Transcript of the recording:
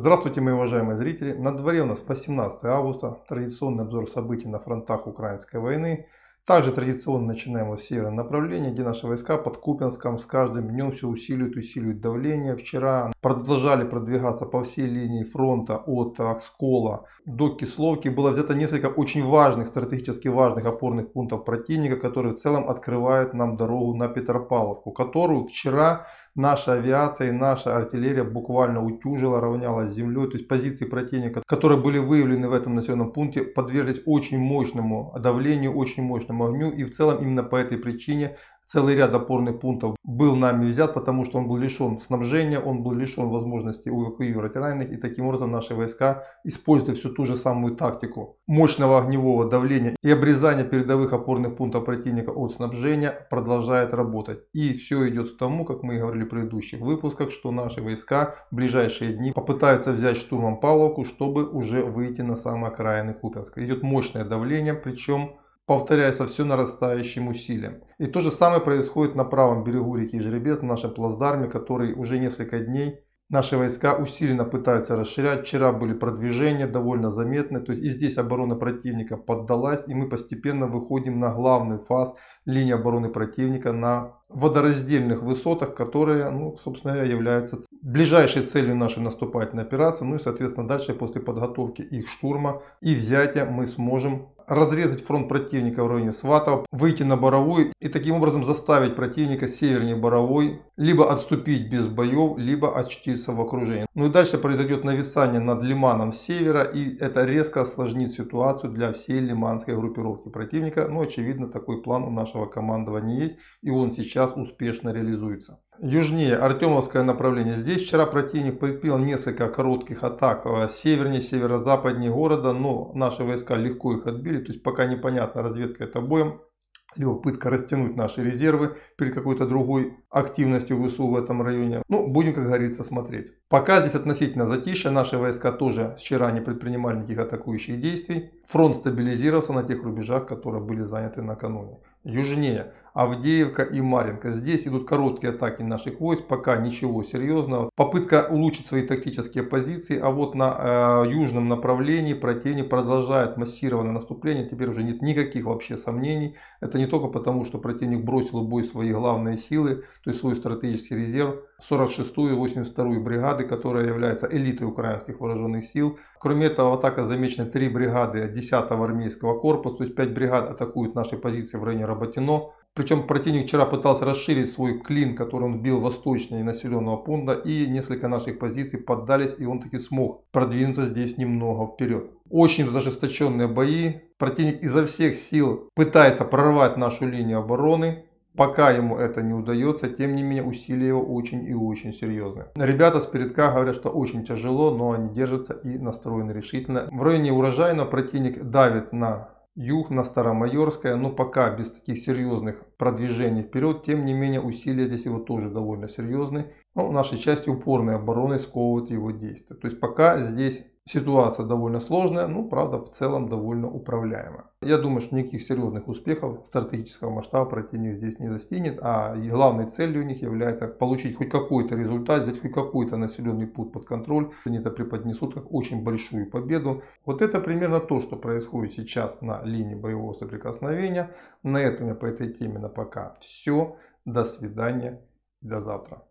Здравствуйте, мои уважаемые зрители. На дворе у нас 18 августа. Традиционный обзор событий на фронтах украинской войны. Также традиционно начинаем с северного направления, где наши войска под Купенском с каждым днем все усиливают, усиливают давление. Вчера продолжали продвигаться по всей линии фронта от Акскола до Кисловки. Было взято несколько очень важных, стратегически важных опорных пунктов противника, которые в целом открывают нам дорогу на Петропавловку, которую вчера наша авиация и наша артиллерия буквально утюжила, равняла с землей. То есть позиции противника, которые были выявлены в этом населенном пункте, подверглись очень мощному давлению, очень мощному огню. И в целом именно по этой причине целый ряд опорных пунктов был нами взят, потому что он был лишен снабжения, он был лишен возможности эвакуировать раненых. И таким образом наши войска, используя всю ту же самую тактику мощного огневого давления и обрезания передовых опорных пунктов противника от снабжения, продолжает работать. И все идет к тому, как мы и говорили в предыдущих выпусках, что наши войска в ближайшие дни попытаются взять штурмом Павловку, чтобы уже выйти на самые окраины Купенска. Идет мощное давление, причем повторяется все нарастающим усилием. И то же самое происходит на правом берегу реки Жеребец, на нашем плацдарме, который уже несколько дней наши войска усиленно пытаются расширять. Вчера были продвижения довольно заметные, то есть и здесь оборона противника поддалась, и мы постепенно выходим на главный фаз линии обороны противника на водораздельных высотах, которые, ну, собственно говоря, являются ближайшей целью нашей наступательной операции. Ну и, соответственно, дальше после подготовки их штурма и взятия мы сможем разрезать фронт противника в районе Сватова, выйти на Боровой и таким образом заставить противника севернее Боровой либо отступить без боев, либо очутиться в окружении. Ну и дальше произойдет нависание над Лиманом севера и это резко осложнит ситуацию для всей лиманской группировки противника. Но очевидно такой план у нашего командования есть и он сейчас успешно реализуется. Южнее Артемовское направление. Здесь вчера противник предпринял несколько коротких атак э, севернее, северо-западнее города, но наши войска легко их отбили. То есть пока непонятно, разведка это боем, либо попытка растянуть наши резервы перед какой-то другой активностью ВСУ в этом районе. Ну, будем, как говорится, смотреть. Пока здесь относительно затишье, наши войска тоже вчера не предпринимали никаких атакующих действий. Фронт стабилизировался на тех рубежах, которые были заняты накануне. Южнее Авдеевка и Маринка. Здесь идут короткие атаки наших войск, пока ничего серьезного. Попытка улучшить свои тактические позиции, а вот на э, южном направлении противник продолжает массированное наступление. Теперь уже нет никаких вообще сомнений. Это не только потому, что противник бросил в бой свои главные силы, то есть свой стратегический резерв, 46-ю и 82-ю бригады, которая является элитой украинских вооруженных сил. Кроме этого, в атака замечены три бригады 10-го армейского корпуса, то есть 5 бригад атакуют наши позиции в районе Работино. Причем противник вчера пытался расширить свой клин, который он вбил восточнее населенного пункта. И несколько наших позиций поддались, и он таки смог продвинуться здесь немного вперед. Очень ожесточенные бои. Противник изо всех сил пытается прорвать нашу линию обороны. Пока ему это не удается, тем не менее усилия его очень и очень серьезные. Ребята с передка говорят, что очень тяжело, но они держатся и настроены решительно. В районе урожайного противник давит на юг на Старомайорское, но пока без таких серьезных продвижений вперед, тем не менее усилия здесь его тоже довольно серьезные. Но нашей части упорной обороны сковывают его действия. То есть пока здесь Ситуация довольно сложная, но правда в целом довольно управляемая. Я думаю, что никаких серьезных успехов стратегического масштаба противник здесь не достигнет, а главной целью у них является получить хоть какой-то результат, взять хоть какой-то населенный путь под контроль. Они это преподнесут как очень большую победу. Вот это примерно то, что происходит сейчас на линии боевого соприкосновения. На этом я по этой теме на пока все. До свидания. До завтра.